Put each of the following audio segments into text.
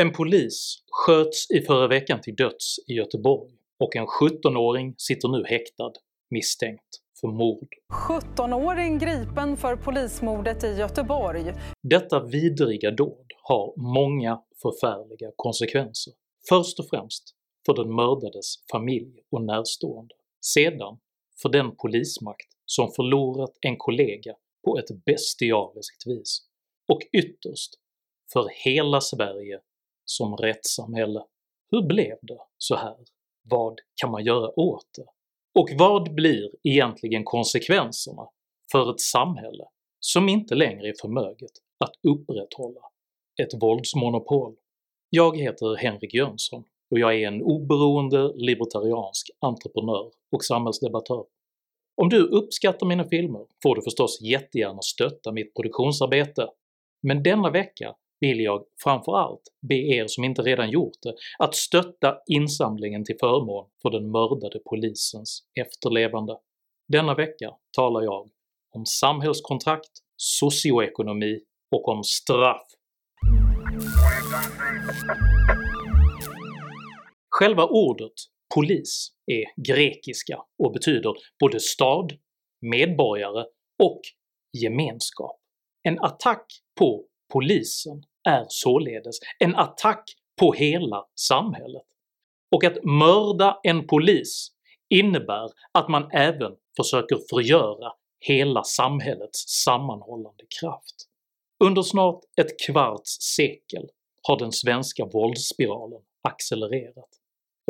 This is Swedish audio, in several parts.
En polis sköts i förra veckan till döds i Göteborg och en 17-åring sitter nu häktad misstänkt för mord. 17-åring gripen för polismordet i Göteborg. Detta vidriga dåd har många förfärliga konsekvenser. Först och främst för den mördades familj och närstående. Sedan för den polismakt som förlorat en kollega på ett bestialiskt vis. Och ytterst för hela Sverige som rättssamhälle. Hur blev det så här? Vad kan man göra åt det? Och vad blir egentligen konsekvenserna för ett samhälle som inte längre är förmöget att upprätthålla ett våldsmonopol? Jag heter Henrik Jönsson och jag är en oberoende libertariansk entreprenör och samhällsdebattör. Om du uppskattar mina filmer får du förstås jättegärna stötta mitt produktionsarbete, men denna vecka vill jag framförallt be er som inte redan gjort det att stötta insamlingen till förmån för den mördade polisens efterlevande. Denna vecka talar jag om samhällskontrakt, socioekonomi och om straff. Själva ordet “polis” är grekiska och betyder både stad, medborgare och gemenskap. En attack på polisen är således en attack på hela samhället, och att mörda en polis innebär att man även försöker förgöra hela samhällets sammanhållande kraft. Under snart ett kvarts sekel har den svenska våldsspiralen accelererat.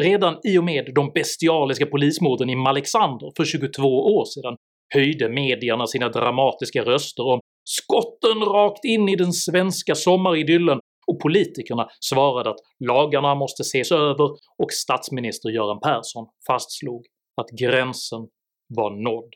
Redan i och med de bestialiska polismorden i Malexander för 22 år sedan höjde medierna sina dramatiska röster om skotten rakt in i den svenska sommaridyllen och politikerna svarade att lagarna måste ses över och statsminister Göran Persson fastslog att gränsen var nådd.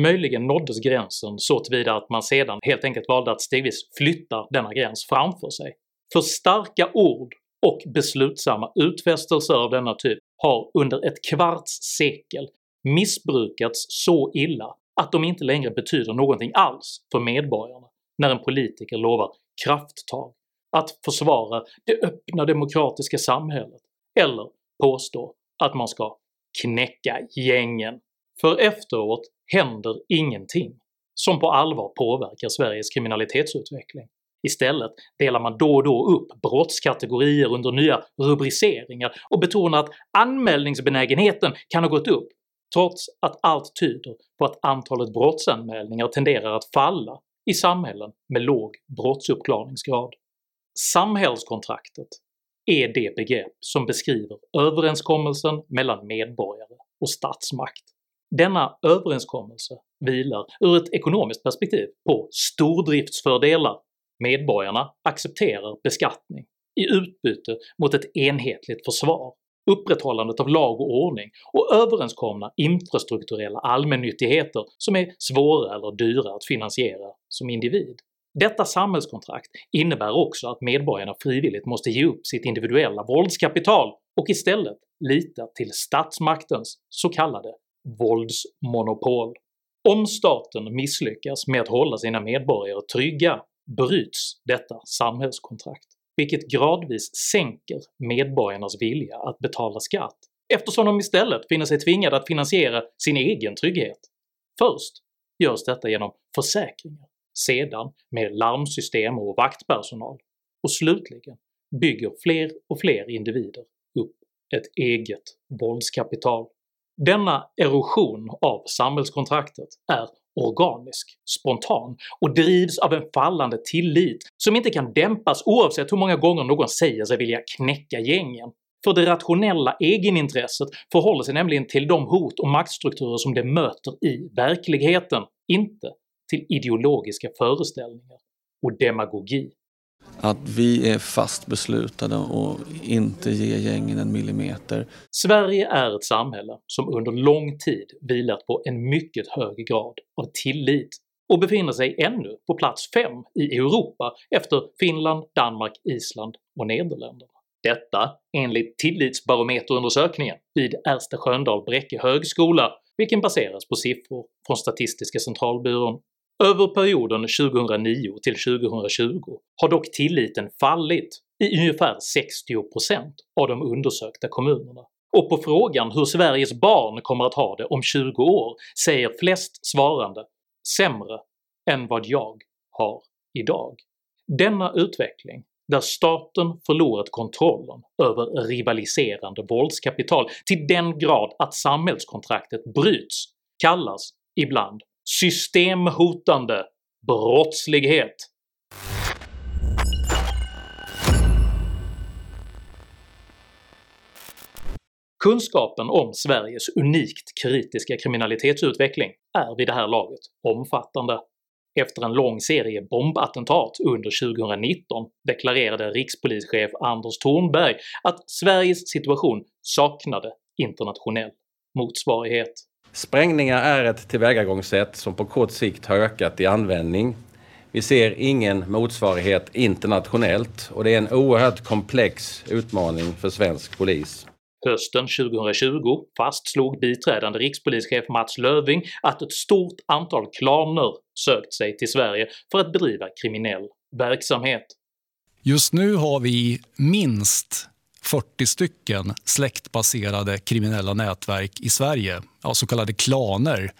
Möjligen nåddes gränsen så tillvida att man sedan helt enkelt valde att stegvis flytta denna gräns framför sig. För starka ord och beslutsamma utfästelser av denna typ har under ett kvarts sekel missbrukats så illa att de inte längre betyder någonting alls för medborgarna när en politiker lovar krafttag, att försvara det öppna demokratiska samhället eller påstår att man ska knäcka gängen. För efteråt händer ingenting som på allvar påverkar Sveriges kriminalitetsutveckling. Istället delar man då och då upp brottskategorier under nya rubriceringar och betonar att anmälningsbenägenheten kan ha gått upp trots att allt tyder på att antalet brottsanmälningar tenderar att falla i samhällen med låg brottsuppklarningsgrad. Samhällskontraktet är det begrepp som beskriver överenskommelsen mellan medborgare och statsmakt. Denna överenskommelse vilar ur ett ekonomiskt perspektiv på stordriftsfördelar. Medborgarna accepterar beskattning i utbyte mot ett enhetligt försvar upprätthållandet av lag och ordning och överenskomna infrastrukturella allmännyttigheter som är svåra eller dyra att finansiera som individ. Detta samhällskontrakt innebär också att medborgarna frivilligt måste ge upp sitt individuella våldskapital och istället lita till statsmaktens så kallade våldsmonopol. Om staten misslyckas med att hålla sina medborgare trygga bryts detta samhällskontrakt vilket gradvis sänker medborgarnas vilja att betala skatt eftersom de istället finner sig tvingade att finansiera sin egen trygghet. Först görs detta genom försäkringar, sedan med larmsystem och vaktpersonal, och slutligen bygger fler och fler individer upp ett eget våldskapital. Denna erosion av samhällskontraktet är organisk, spontan och drivs av en fallande tillit som inte kan dämpas oavsett hur många gånger någon säger sig vilja knäcka gängen. För det rationella egenintresset förhåller sig nämligen till de hot och maktstrukturer som det möter i verkligheten, inte till ideologiska föreställningar och demagogi. Att vi är fast beslutade och inte ge gängen en millimeter. Sverige är ett samhälle som under lång tid vilat på en mycket hög grad av tillit och befinner sig ännu på plats 5 i Europa efter Finland, Danmark, Island och Nederländerna. Detta enligt tillitsbarometerundersökningen vid Ersta Sköndal Bräcke högskola, vilken baseras på siffror från Statistiska centralbyrån. Över perioden 2009 till 2020 har dock tilliten fallit i ungefär 60% av de undersökta kommunerna. Och på frågan hur Sveriges barn kommer att ha det om 20 år säger flest svarande “sämre än vad jag har idag”. Denna utveckling, där staten förlorat kontrollen över rivaliserande våldskapital till den grad att samhällskontraktet bryts, kallas ibland systemhotande brottslighet. Kunskapen om Sveriges unikt kritiska kriminalitetsutveckling är vid det här laget omfattande. Efter en lång serie bombattentat under 2019 deklarerade rikspolischef Anders Thornberg att Sveriges situation saknade internationell motsvarighet. Sprängningar är ett tillvägagångssätt som på kort sikt har ökat i användning. Vi ser ingen motsvarighet internationellt och det är en oerhört komplex utmaning för svensk polis. Hösten 2020 fastslog biträdande rikspolischef Mats Löving att ett stort antal klaner sökt sig till Sverige för att bedriva kriminell verksamhet. Just nu har vi minst 40 stycken släktbaserade kriminella nätverk i Sverige, ja, så kallade klaner.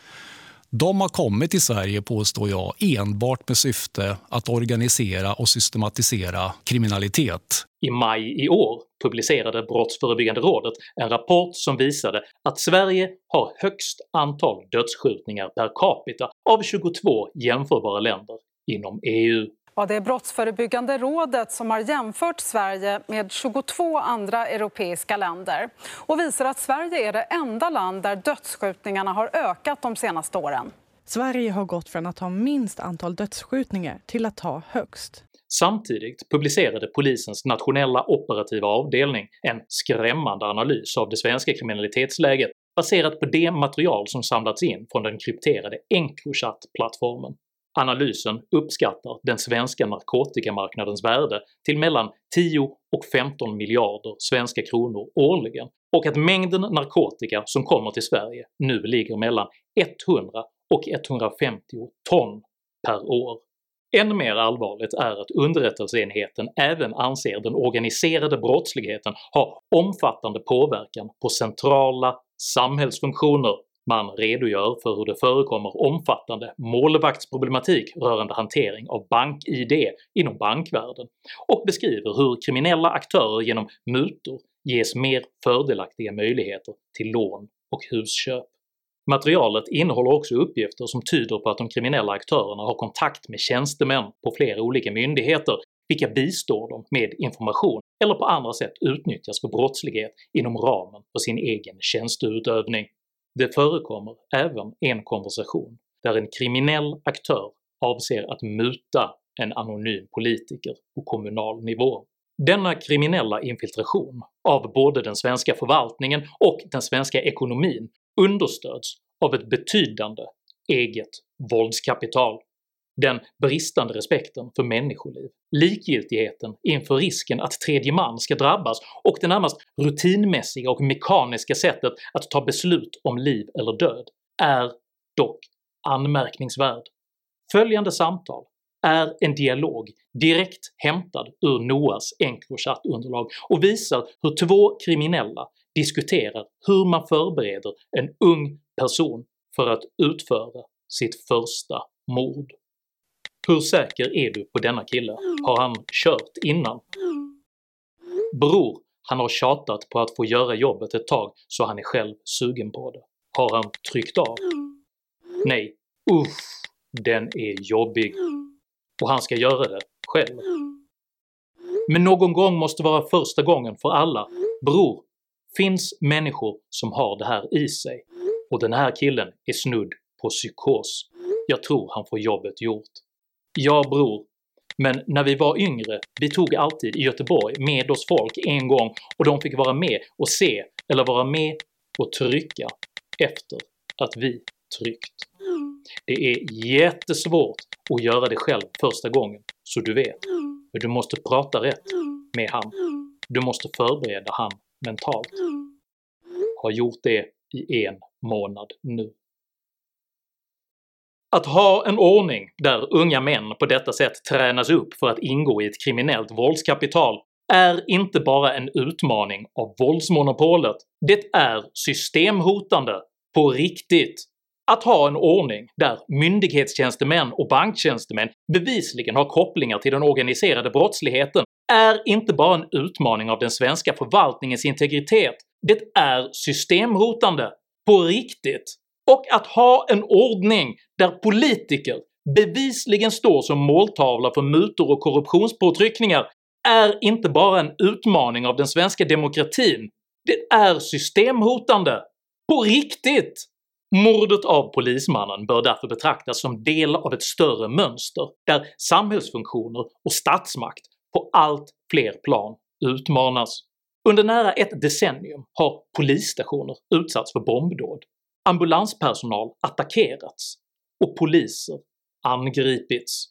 De har kommit till Sverige, påstår jag, enbart med syfte att organisera och systematisera kriminalitet. I maj i år publicerade Brottsförebyggande rådet en rapport som visade att Sverige har högst antal dödsskjutningar per capita av 22 jämförbara länder inom EU. Ja, det är Brottsförebyggande rådet som har jämfört Sverige med 22 andra europeiska länder och visar att Sverige är det enda land där dödsskjutningarna har ökat de senaste åren. Sverige har gått från att ha minst antal dödsskjutningar till att ha högst. Samtidigt publicerade polisens nationella operativa avdelning en skrämmande analys av det svenska kriminalitetsläget baserat på det material som samlats in från den krypterade Encrochat-plattformen. Analysen uppskattar den svenska narkotikamarknadens värde till mellan 10 och 15 miljarder svenska kronor årligen och att mängden narkotika som kommer till Sverige nu ligger mellan 100 och 150 ton per år. Än mer allvarligt är att underrättelseenheten även anser den organiserade brottsligheten ha omfattande påverkan på centrala samhällsfunktioner man redogör för hur det förekommer omfattande målvaktsproblematik rörande hantering av bank-id inom bankvärlden och beskriver hur kriminella aktörer genom mutor ges mer fördelaktiga möjligheter till lån och husköp. Materialet innehåller också uppgifter som tyder på att de kriminella aktörerna har kontakt med tjänstemän på flera olika myndigheter vilka bistår dem med information eller på andra sätt utnyttjas för brottslighet inom ramen för sin egen tjänsteutövning. Det förekommer även en konversation där en kriminell aktör avser att muta en anonym politiker på kommunal nivå. Denna kriminella infiltration av både den svenska förvaltningen och den svenska ekonomin understöds av ett betydande eget våldskapital. Den bristande respekten för människoliv, likgiltigheten inför risken att tredje man ska drabbas och det närmast rutinmässiga och mekaniska sättet att ta beslut om liv eller död är dock anmärkningsvärd. Följande samtal är en dialog direkt hämtad ur Noahs Encrochat-underlag och visar hur två kriminella diskuterar hur man förbereder en ung person för att utföra sitt första mord. Hur säker är du på denna kille? Har han kört innan? Bror, han har tjatat på att få göra jobbet ett tag så han är själv sugen på det. Har han tryckt av? Nej, uff, den är jobbig. Och han ska göra det själv. Men någon gång måste vara första gången för alla. Bror, finns människor som har det här i sig, och den här killen är snudd på psykos. Jag tror han får jobbet gjort. Ja bror, men när vi var yngre, vi tog alltid i Göteborg med oss folk en gång och de fick vara med och se eller vara med och trycka efter att vi tryckt. Det är jättesvårt att göra det själv första gången, så du vet. Men du måste prata rätt med han. Du måste förbereda han mentalt. Har gjort det i en månad nu. Att ha en ordning där unga män på detta sätt tränas upp för att ingå i ett kriminellt våldskapital är inte bara en utmaning av våldsmonopolet, det är systemhotande på riktigt. Att ha en ordning där myndighetstjänstemän och banktjänstemän bevisligen har kopplingar till den organiserade brottsligheten är inte bara en utmaning av den svenska förvaltningens integritet, det är systemhotande på riktigt. Och att ha en ordning där politiker bevisligen står som måltavla för mutor och korruptionspåtryckningar är inte bara en utmaning av den svenska demokratin, det är systemhotande. På riktigt! Mordet av polismannen bör därför betraktas som del av ett större mönster där samhällsfunktioner och statsmakt på allt fler plan utmanas. Under nära ett decennium har polisstationer utsatts för bombdåd, ambulanspersonal attackerats och poliser angripits.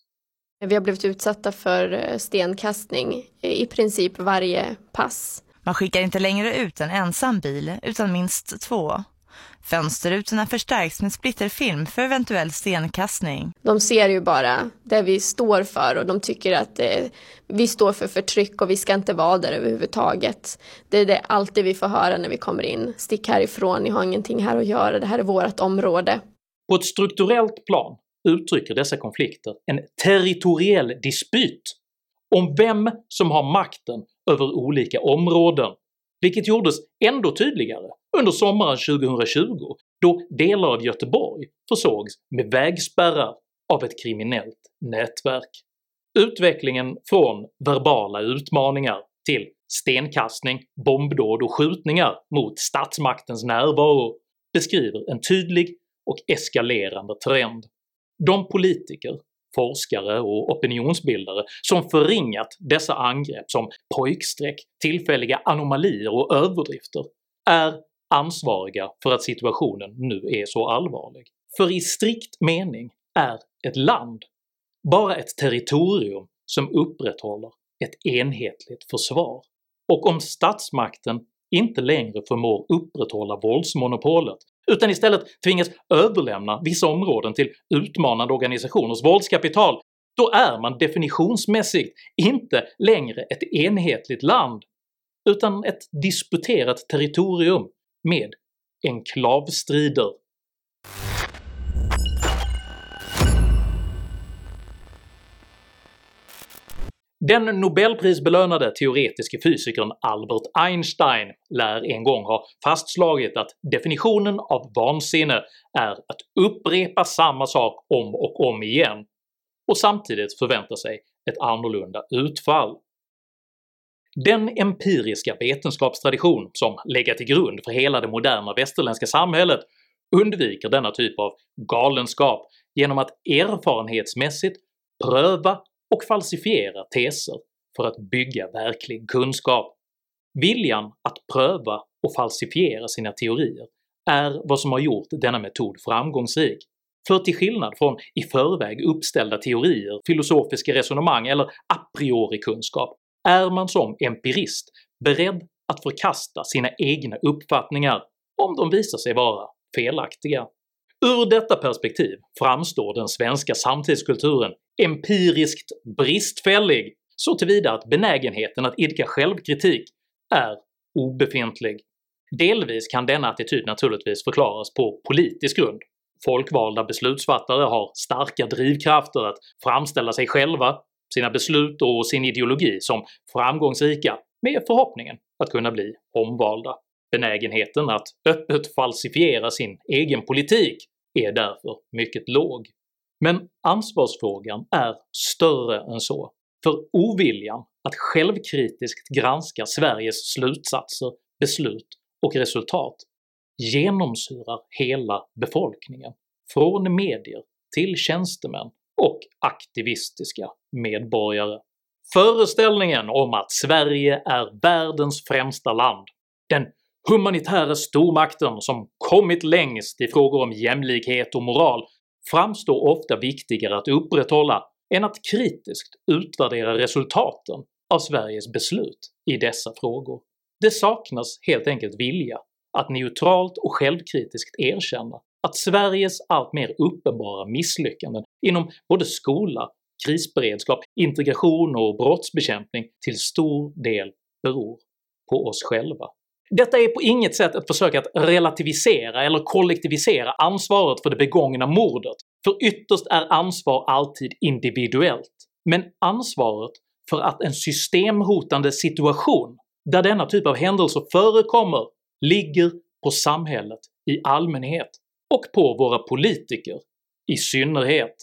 Vi har blivit utsatta för eh, stenkastning i princip varje pass. Man skickar inte längre ut en ensam bil utan minst två. Fönsterrutorna förstärks med splitterfilm för eventuell stenkastning. De ser ju bara det vi står för och de tycker att eh, vi står för förtryck och vi ska inte vara där överhuvudtaget. Det är det alltid vi får höra när vi kommer in. Stick härifrån, ni har ingenting här att göra, det här är vårt område. På ett strukturellt plan uttrycker dessa konflikter en territoriell dispyt om vem som har makten över olika områden, vilket gjordes ändå tydligare under sommaren 2020 då delar av Göteborg försågs med vägspärrar av ett kriminellt nätverk. Utvecklingen från verbala utmaningar till stenkastning, bombdåd och skjutningar mot statsmaktens närvaro beskriver en tydlig och eskalerande trend. De politiker, forskare och opinionsbildare som förringat dessa angrepp som pojkstreck, tillfälliga anomalier och överdrifter är ansvariga för att situationen nu är så allvarlig. För i strikt mening är ett land bara ett territorium som upprätthåller ett enhetligt försvar, och om statsmakten inte längre förmår upprätthålla våldsmonopolet utan istället tvingas överlämna vissa områden till utmanande organisationers våldskapital, då är man definitionsmässigt inte längre ett enhetligt land utan ett disputerat territorium med enklavstrider. Den nobelprisbelönade teoretiske fysikern Albert Einstein lär en gång ha fastslagit att definitionen av vansinne är att upprepa samma sak om och om igen och samtidigt förvänta sig ett annorlunda utfall. Den empiriska vetenskapstradition som legat till grund för hela det moderna västerländska samhället undviker denna typ av galenskap genom att erfarenhetsmässigt pröva och falsifiera teser för att bygga verklig kunskap. Viljan att pröva och falsifiera sina teorier är vad som har gjort denna metod framgångsrik, för till skillnad från i förväg uppställda teorier, filosofiska resonemang eller a priori-kunskap är man som empirist beredd att förkasta sina egna uppfattningar om de visar sig vara felaktiga. Ur detta perspektiv framstår den svenska samtidskulturen empiriskt bristfällig så tillvida att benägenheten att idka självkritik är obefintlig. Delvis kan denna attityd naturligtvis förklaras på politisk grund. Folkvalda beslutsfattare har starka drivkrafter att framställa sig själva, sina beslut och sin ideologi som framgångsrika med förhoppningen att kunna bli omvalda. Benägenheten att öppet falsifiera sin egen politik är därför mycket låg. Men ansvarsfrågan är större än så, för oviljan att självkritiskt granska Sveriges slutsatser, beslut och resultat genomsyrar hela befolkningen, från medier till tjänstemän och aktivistiska medborgare. Föreställningen om att Sverige är världens främsta land, den humanitära stormakten som kommit längst i frågor om jämlikhet och moral framstår ofta viktigare att upprätthålla än att kritiskt utvärdera resultaten av Sveriges beslut i dessa frågor. Det saknas helt enkelt vilja att neutralt och självkritiskt erkänna att Sveriges allt mer uppenbara misslyckanden inom både skola, krisberedskap, integration och brottsbekämpning till stor del beror på oss själva. Detta är på inget sätt ett försök att relativisera eller kollektivisera ansvaret för det begångna mordet, för ytterst är ansvar alltid individuellt, men ansvaret för att en systemhotande situation där denna typ av händelser förekommer ligger på samhället i allmänhet och på våra politiker i synnerhet.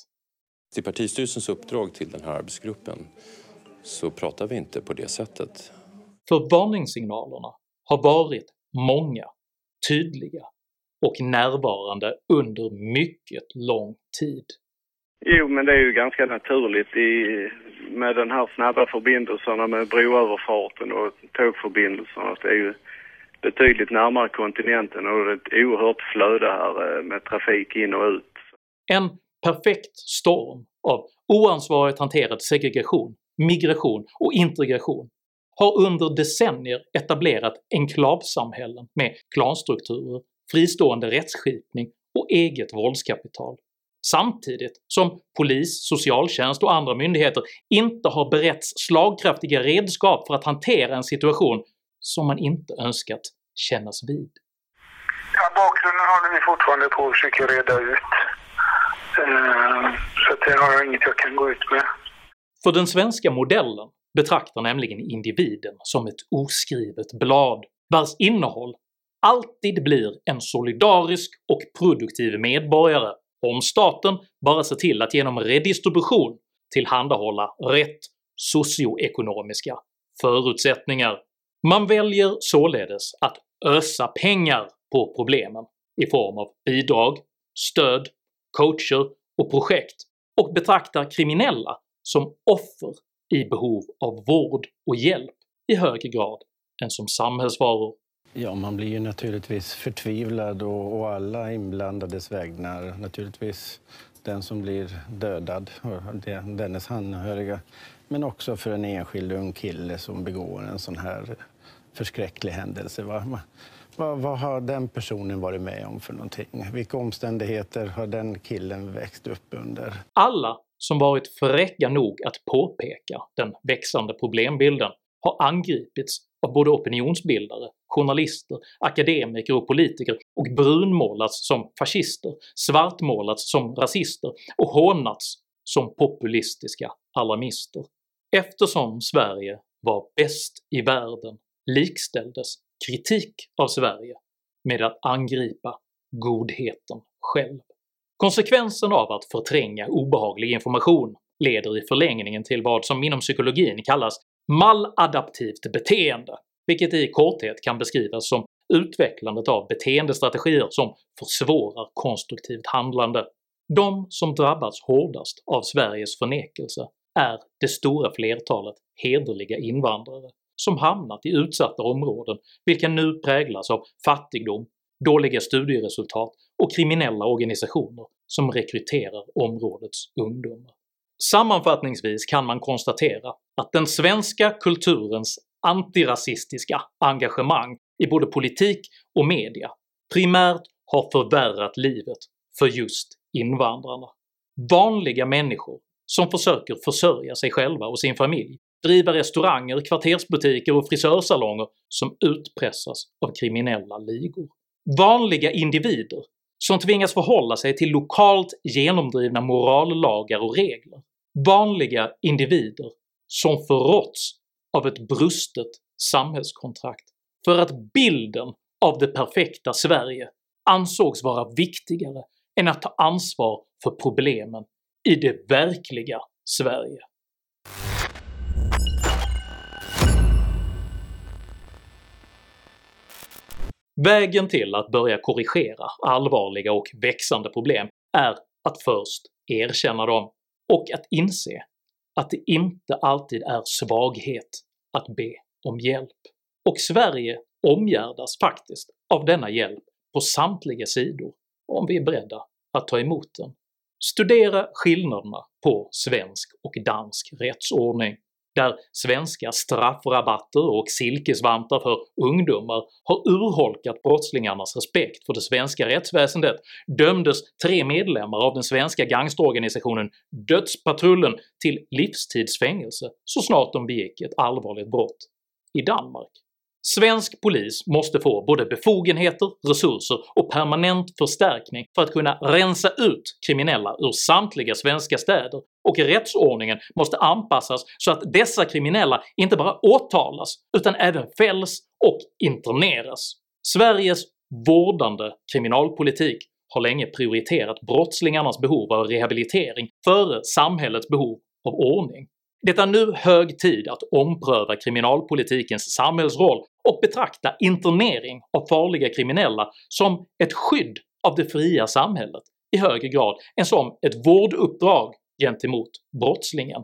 I partistyrelsens uppdrag till den här arbetsgruppen så pratar vi inte på det sättet. För varningssignalerna har varit många, tydliga och närvarande under mycket lång tid. Jo, men det är ju ganska naturligt i, med den här snabba förbindelserna med broöverfarten och tågförbindelserna. Det är ju betydligt närmare kontinenten och det är ett oerhört flöde här eh, med trafik in och ut. En perfekt storm av oansvarigt hanterad segregation, migration och integration har under decennier etablerat enklavsamhällen med klanstrukturer, fristående rättsskipning och eget våldskapital, samtidigt som polis, socialtjänst och andra myndigheter inte har beretts slagkraftiga redskap för att hantera en situation som man inte önskat kännas vid. Ja, bakgrunden håller vi fortfarande på att försöka reda ut. Uh, så det har jag inget jag kan gå ut med. För den svenska modellen betraktar nämligen individen som ett oskrivet blad vars innehåll alltid blir en solidarisk och produktiv medborgare om staten bara ser till att genom redistribution tillhandahålla rätt socioekonomiska förutsättningar. Man väljer således att ösa pengar på problemen i form av bidrag, stöd, coacher och projekt och betraktar kriminella som offer i behov av vård och hjälp i högre grad än som samhällsvaror. Ja, man blir ju naturligtvis förtvivlad och, och alla inblandades vägnar. Naturligtvis den som blir dödad och dennes anhöriga. Men också för en enskild ung kille som begår en sån här förskräcklig händelse. Va? Vad, vad, har den personen varit med om för någonting? Vilka omständigheter har den killen växt upp under? Alla som varit fräcka nog att påpeka den växande problembilden har angripits av både opinionsbildare, journalister, akademiker och politiker och brunmålats som fascister, svartmålats som rasister och hånats som populistiska alarmister. Eftersom Sverige var bäst i världen likställdes kritik av Sverige med att angripa godheten själv. Konsekvensen av att förtränga obehaglig information leder i förlängningen till vad som inom psykologin kallas maladaptivt beteende, vilket i korthet kan beskrivas som utvecklandet av beteendestrategier som försvårar konstruktivt handlande. De som drabbats hårdast av Sveriges förnekelse är det stora flertalet hederliga invandrare som hamnat i utsatta områden vilka nu präglas av fattigdom, dåliga studieresultat och kriminella organisationer som rekryterar områdets ungdomar. Sammanfattningsvis kan man konstatera att den svenska kulturens antirasistiska engagemang i både politik och media primärt har förvärrat livet för just invandrarna. Vanliga människor som försöker försörja sig själva och sin familj, driva restauranger, kvartersbutiker och frisörsalonger som utpressas av kriminella ligor. Vanliga individer som tvingas förhålla sig till lokalt genomdrivna morallagar och regler. Vanliga individer som förråtts av ett brustet samhällskontrakt för att bilden av det perfekta Sverige ansågs vara viktigare än att ta ansvar för problemen i det verkliga Sverige. Vägen till att börja korrigera allvarliga och växande problem är att först erkänna dem och att inse att det inte alltid är svaghet att be om hjälp. Och Sverige omgärdas faktiskt av denna hjälp på samtliga sidor om vi är beredda att ta emot den. Studera skillnaderna på svensk och dansk rättsordning där svenska straffrabatter och silkesvantar för ungdomar har urholkat brottslingarnas respekt för det svenska rättsväsendet dömdes tre medlemmar av den svenska gangsterorganisationen Dödspatrullen till livstidsfängelse så snart de begick ett allvarligt brott i Danmark. Svensk polis måste få både befogenheter, resurser och permanent förstärkning för att kunna rensa ut kriminella ur samtliga svenska städer, och rättsordningen måste anpassas så att dessa kriminella inte bara åtalas utan även fälls och interneras. Sveriges vårdande kriminalpolitik har länge prioriterat brottslingarnas behov av rehabilitering före samhällets behov av ordning. Det är nu hög tid att ompröva kriminalpolitikens samhällsroll och betrakta internering av farliga kriminella som ett skydd av det fria samhället i högre grad än som ett vårduppdrag gentemot brottslingen.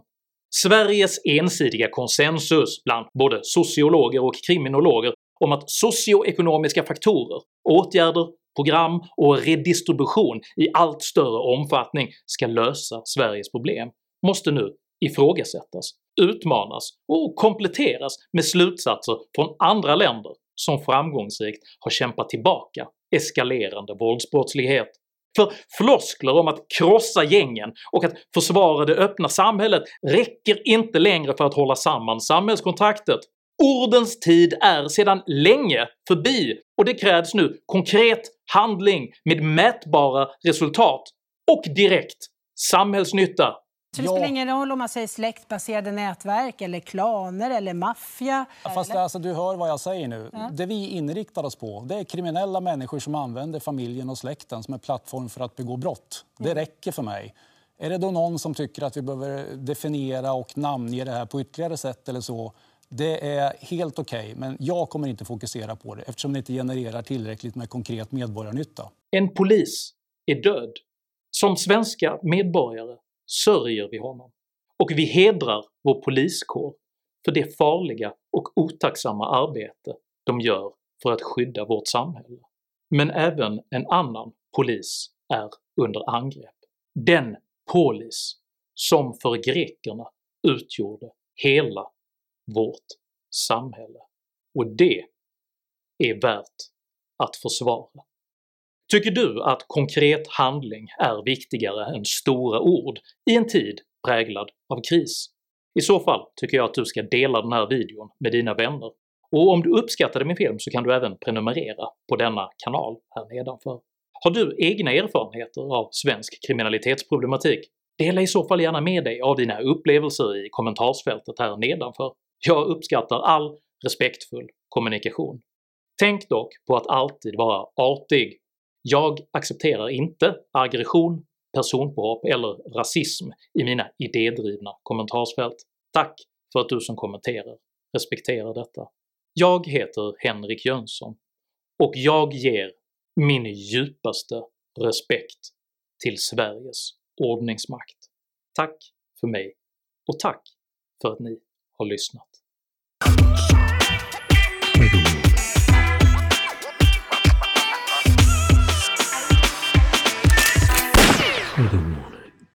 Sveriges ensidiga konsensus bland både sociologer och kriminologer om att socioekonomiska faktorer, åtgärder, program och redistribution i allt större omfattning ska lösa Sveriges problem måste nu ifrågasättas, utmanas och kompletteras med slutsatser från andra länder som framgångsrikt har kämpat tillbaka eskalerande våldsbrottslighet. För floskler om att krossa gängen och att försvara det öppna samhället räcker inte längre för att hålla samman samhällskontraktet. Ordens tid är sedan länge förbi och det krävs nu konkret handling med mätbara resultat och direkt samhällsnytta så det ja. spelar ingen roll om man säger släktbaserade nätverk, eller klaner eller maffia? Fast eller? Alltså, du hör vad jag säger nu. Ja. Det vi inriktar oss på det är kriminella människor som använder familjen och släkten som en plattform för att begå brott. Det räcker för mig. Är det då någon som tycker att vi behöver definiera och namnge det här på ytterligare sätt eller så, det är helt okej, okay, men jag kommer inte fokusera på det eftersom det inte genererar tillräckligt med konkret medborgarnytta. En polis är död. Som svenska medborgare sörjer vi honom, och vi hedrar vår poliskår för det farliga och otacksamma arbete de gör för att skydda vårt samhälle. Men även en annan polis är under angrepp. Den polis som för grekerna utgjorde hela vårt samhälle. Och det är värt att försvara. Tycker du att konkret handling är viktigare än stora ord i en tid präglad av kris? I så fall tycker jag att du ska dela den här videon med dina vänner, och om du uppskattade min film så kan du även prenumerera på denna kanal här nedanför. Har du egna erfarenheter av svensk kriminalitetsproblematik? Dela i så fall gärna med dig av dina upplevelser i kommentarsfältet här nedanför. Jag uppskattar all respektfull kommunikation. Tänk dock på att alltid vara artig jag accepterar inte aggression, personpåhopp eller rasism i mina idédrivna kommentarsfält. Tack för att du som kommenterar respekterar detta. Jag heter Henrik Jönsson och jag ger min djupaste respekt till Sveriges ordningsmakt. Tack för mig och tack för att ni har lyssnat. 해야 됩니다.